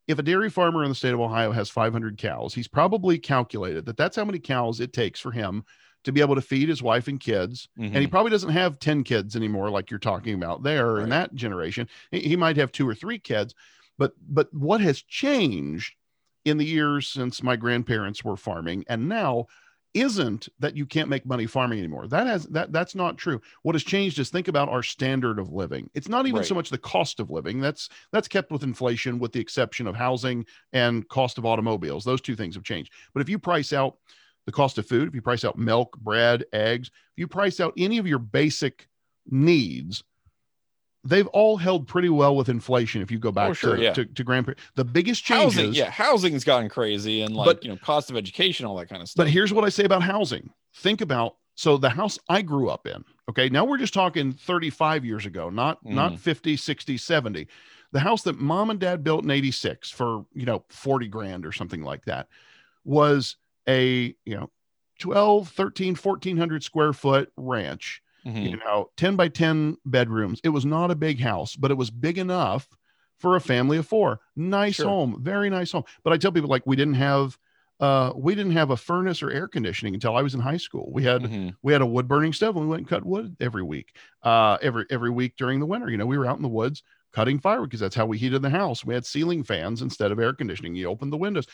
if a dairy farmer in the state of ohio has 500 cows he's probably calculated that that's how many cows it takes for him to be able to feed his wife and kids and he Mhm. probably doesn't have 10 kids anymore like you're talking about there in that generation he might have two or three kids but but what has changed in the years since my grandparents were farming and now isn't that you can't make money farming anymore. That has that that's not true. What has changed is think about our standard of living. It's not even so much the cost of living. That's that's kept with inflation with the exception of housing and cost of automobiles. Those two things have changed. But if you price out the cost of food if you price out milk bread eggs if you price out any of your basic needs they've all held pretty well with inflation if you go back Oh, sure, to, yeah. to, to grandparents the biggest changes housing. Yeah, housing's gotten crazy and like, But- you know, cost of education, all that kind of stuff. But here's what I say about housing. Think about so the house I grew up in. Okay. Now we're just talking 35 years ago, not not Mhm. 50, 60, 70. the house that mom and dad built in 86 for, you know, 40 grand or something like that was a, you know, 12, 13, 1400 square foot ranch, Mhm. you know, 10 by 10 bedrooms. It was not a big house, but it was big enough for a family of four. Nice Sure. home, very nice home. But I tell people like we didn't have uh we didn't have a furnace or air conditioning until I was in high school. We had Mhm. we had a wood burning stove and we went and cut wood every week. Uh every every week during the winter. You know, we were out in the woods cutting firewood because that's how we heated the house. We had ceiling fans instead of air conditioning. You opened the windows.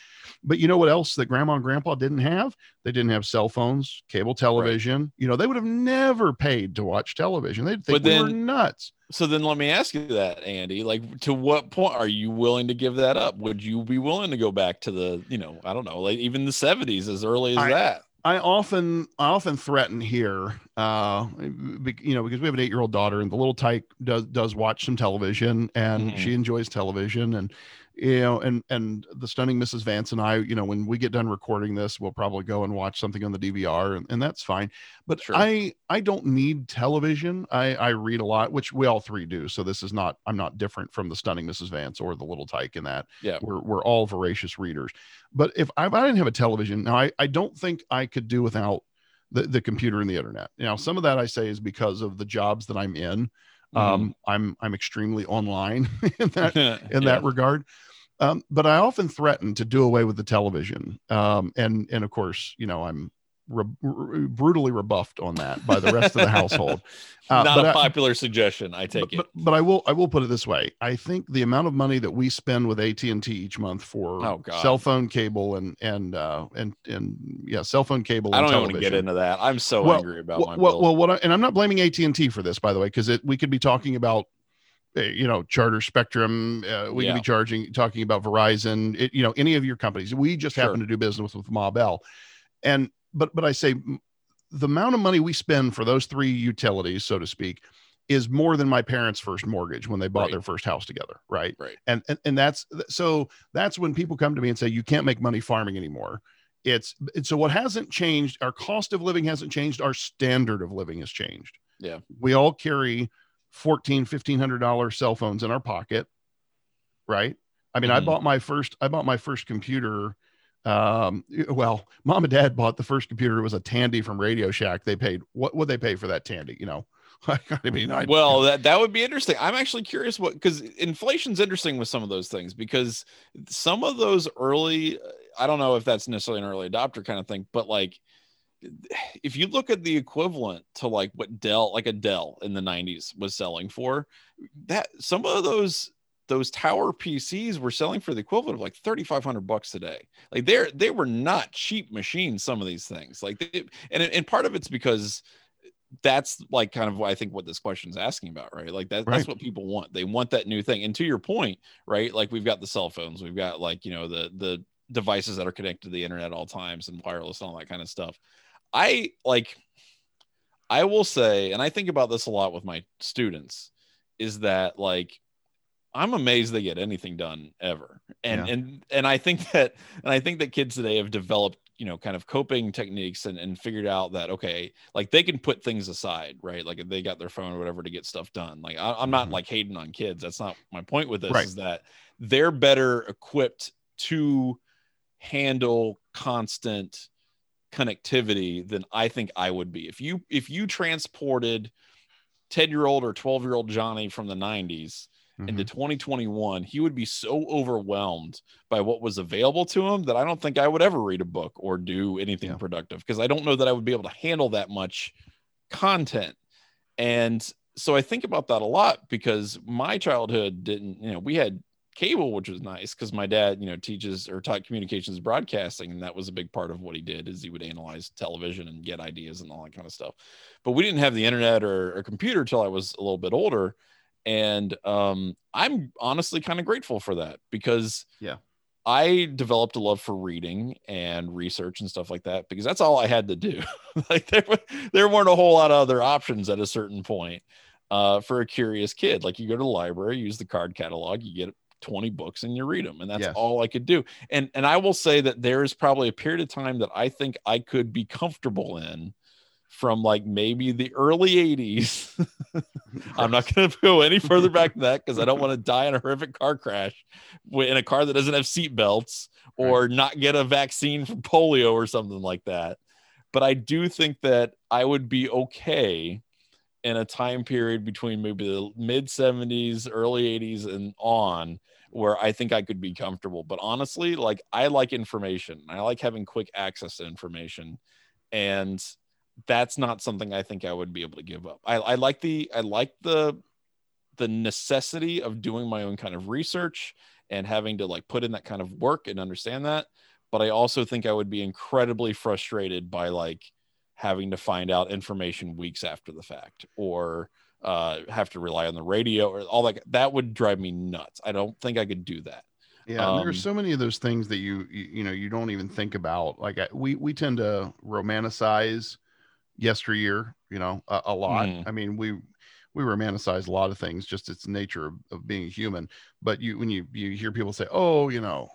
But you know what else that grandma and grandpa didn't have? They didn't have cell phones, cable television. You know, they would have never paid to watch television. They'd think But we were nuts. So then let me ask you that, Andy. Like, to what point are you willing to give that up? Would you be willing to go back to the, you know, I don't know, like even the 70s as early as I- that? I often I often threaten here, uh, you know, because we have an eight year old daughter, and the little tyke does does watch some television, and Mhm. she enjoys television, and you know, and and the stunning Mrs. Vance and I, you know, when we get done recording this, we'll probably go and watch something on the DVR, and, and that's fine. But Sure. I I don't need television. I I read a lot, which we all three do. So this is not I'm not different from the stunning Mrs. Vance or the little tyke in that Yeah. we're, we're all voracious readers but if I, if I didn't have a television now I, I don't think i could do without the, the computer and the internet now some of that i say is because of the jobs that i'm in um i'm i'm extremely online in that in Yeah. that regard um, but i often threaten to do away with the television um, and and of course you know i'm re- re- brutally rebuffed on that by the rest of the household Uh, Not a a I- popular suggestion. I take but, it. but, but I will I will put it this way. I think the amount of money that we spend with AT and T each month for Oh, cell phone cable and and uh and and yeah, cell phone cable. I don't even want to get into that. I'm so Well, angry about Well, my well, bill. well, what I, and I'm not blaming AT and T for this, by the way, because it we could be talking about you know charter spectrum uh, we Yeah. could be charging talking about verizon it, you know any of your companies we just Sure. happen to do business with ma bell and but but i say the amount of money we spend for those three utilities so to speak is more than my parents first mortgage when they bought Right. their first house together right Right. and, and and that's so that's when people come to me and say you can't make money farming anymore it's it's- so what hasn't changed our cost of living hasn't changed our standard of living has changed Yeah. we all carry 14 1500 dollar cell phones in our pocket right i mean i Mhm. bought my first i bought my first computer um well mom and dad bought the first computer it was a tandy from radio shack they paid what would they pay for that tandy you know i mean I, well, that, that would be interesting. I'm actually curious what because inflation's interesting with some of those things because some of those early, I don't know if that's necessarily an early adopter kind of thing, but like if you look at the equivalent to like what Dell, like a Dell in the 90s was selling for, that some of those those tower PCs were selling for the equivalent of like 3500 bucks today. Like they're they were not cheap machines some of these things. Like they, and and part of it's because that's like kind of what I think what this question is asking about, right? Like that, Right. that's what people want. They want that new thing. And to your point, right? Like we've got the cell phones, we've got like, you know, the the devices that are connected to the internet at all times and wireless and all that kind of stuff. I like I will say, and I think about this a lot with my students, is that like I'm amazed they get anything done ever. And Yeah. and and I think that and I think that kids today have developed, you know, kind of coping techniques and, and figured out that okay, like they can put things aside, right? Like if they got their phone or whatever to get stuff done. Like I, I'm not Mhm. like hating on kids. That's not my point with this, Right. is that they're better equipped to handle constant connectivity than I think I would be. If you if you transported 10 year old or 12 year old Johnny from the 90s into Mhm. 2021, he would be so overwhelmed by what was available to him that I don't think I would ever read a book or do anything Yeah. productive because I don't know that I would be able to handle that much content. And so I think about that a lot because my childhood didn't, you know, we had cable, which was nice because my dad, you know, teaches or taught communications broadcasting, and that was a big part of what he did is he would analyze television and get ideas and all that kind of stuff. But we didn't have the internet or a computer till I was a little bit older. And um, I'm honestly kind of grateful for that because Yeah. I developed a love for reading and research and stuff like that because that's all I had to do. like there, there weren't a whole lot of other options at a certain point uh, for a curious kid. Like you go to the library, use the card catalog, you get 20 books and you read them, and that's Yes. all I could do. And and I will say that there is probably a period of time that I think I could be comfortable in from like maybe the early 80s. I'm not going to go any further back than that because I don't want to die in a horrific car crash in a car that doesn't have seat belts or right. not get a vaccine for polio or something like that. But I do think that I would be okay in a time period between maybe the mid 70s, early 80s, and on where I think I could be comfortable. But honestly, like I like information, I like having quick access to information. And that's not something I think I would be able to give up. I, I like the I like the the necessity of doing my own kind of research and having to like put in that kind of work and understand that. But I also think I would be incredibly frustrated by like having to find out information weeks after the fact or uh, have to rely on the radio or all that. That would drive me nuts. I don't think I could do that. Yeah, um, there's so many of those things that you, you you know you don't even think about. Like I, we we tend to romanticize yesteryear, you know, a, a lot. Mm. I mean, we we romanticize a lot of things, just its nature of, of being human. But you when you you hear people say, "Oh, you know,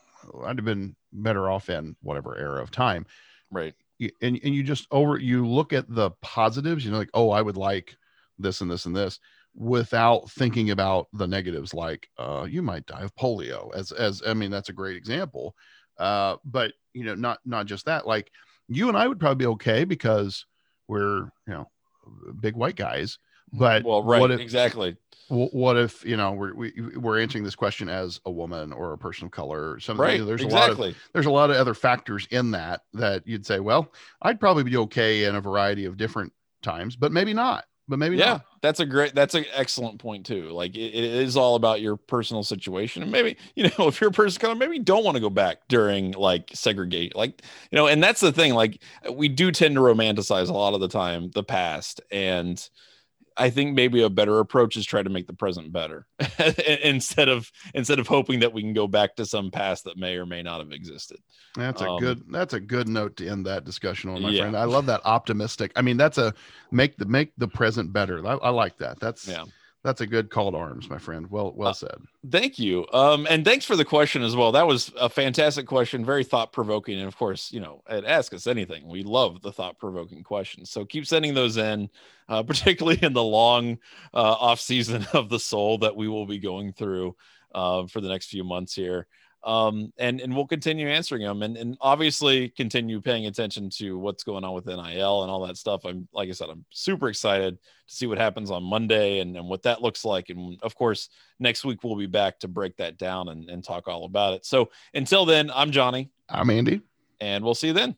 I'd have been better off in whatever era of time," right? And and you just over you look at the positives, you know, like, "Oh, I would like this and this and this." without thinking about the negatives like uh, you might die of polio as as i mean that's a great example uh, but you know not not just that like you and i would probably be okay because we're you know big white guys but well right what if, exactly what if you know we're we, are we are answering this question as a woman or a person of color or something right, there's exactly. a lot of there's a lot of other factors in that that you'd say well i'd probably be okay in a variety of different times but maybe not but maybe yeah not. that's a great that's an excellent point too like it, it is all about your personal situation and maybe you know if you're a person of maybe don't want to go back during like segregate like you know and that's the thing like we do tend to romanticize a lot of the time the past and I think maybe a better approach is try to make the present better instead of instead of hoping that we can go back to some past that may or may not have existed. That's a um, good that's a good note to end that discussion on, my yeah. friend. I love that optimistic. I mean, that's a make the make the present better. I, I like that. That's yeah that's a good call to arms, my friend. Well, well uh, said. Thank you. Um, and thanks for the question as well. That was a fantastic question, very thought provoking. And of course, you know, at Ask Us Anything, we love the thought provoking questions. So keep sending those in, uh, particularly in the long uh, off season of the soul that we will be going through uh, for the next few months here um, and and we'll continue answering them and, and obviously continue paying attention to what's going on with NIL and all that stuff. I'm like I said, I'm super excited to see what happens on Monday and, and what that looks like. And of course, next week we'll be back to break that down and, and talk all about it. So until then, I'm Johnny. I'm Andy. And we'll see you then.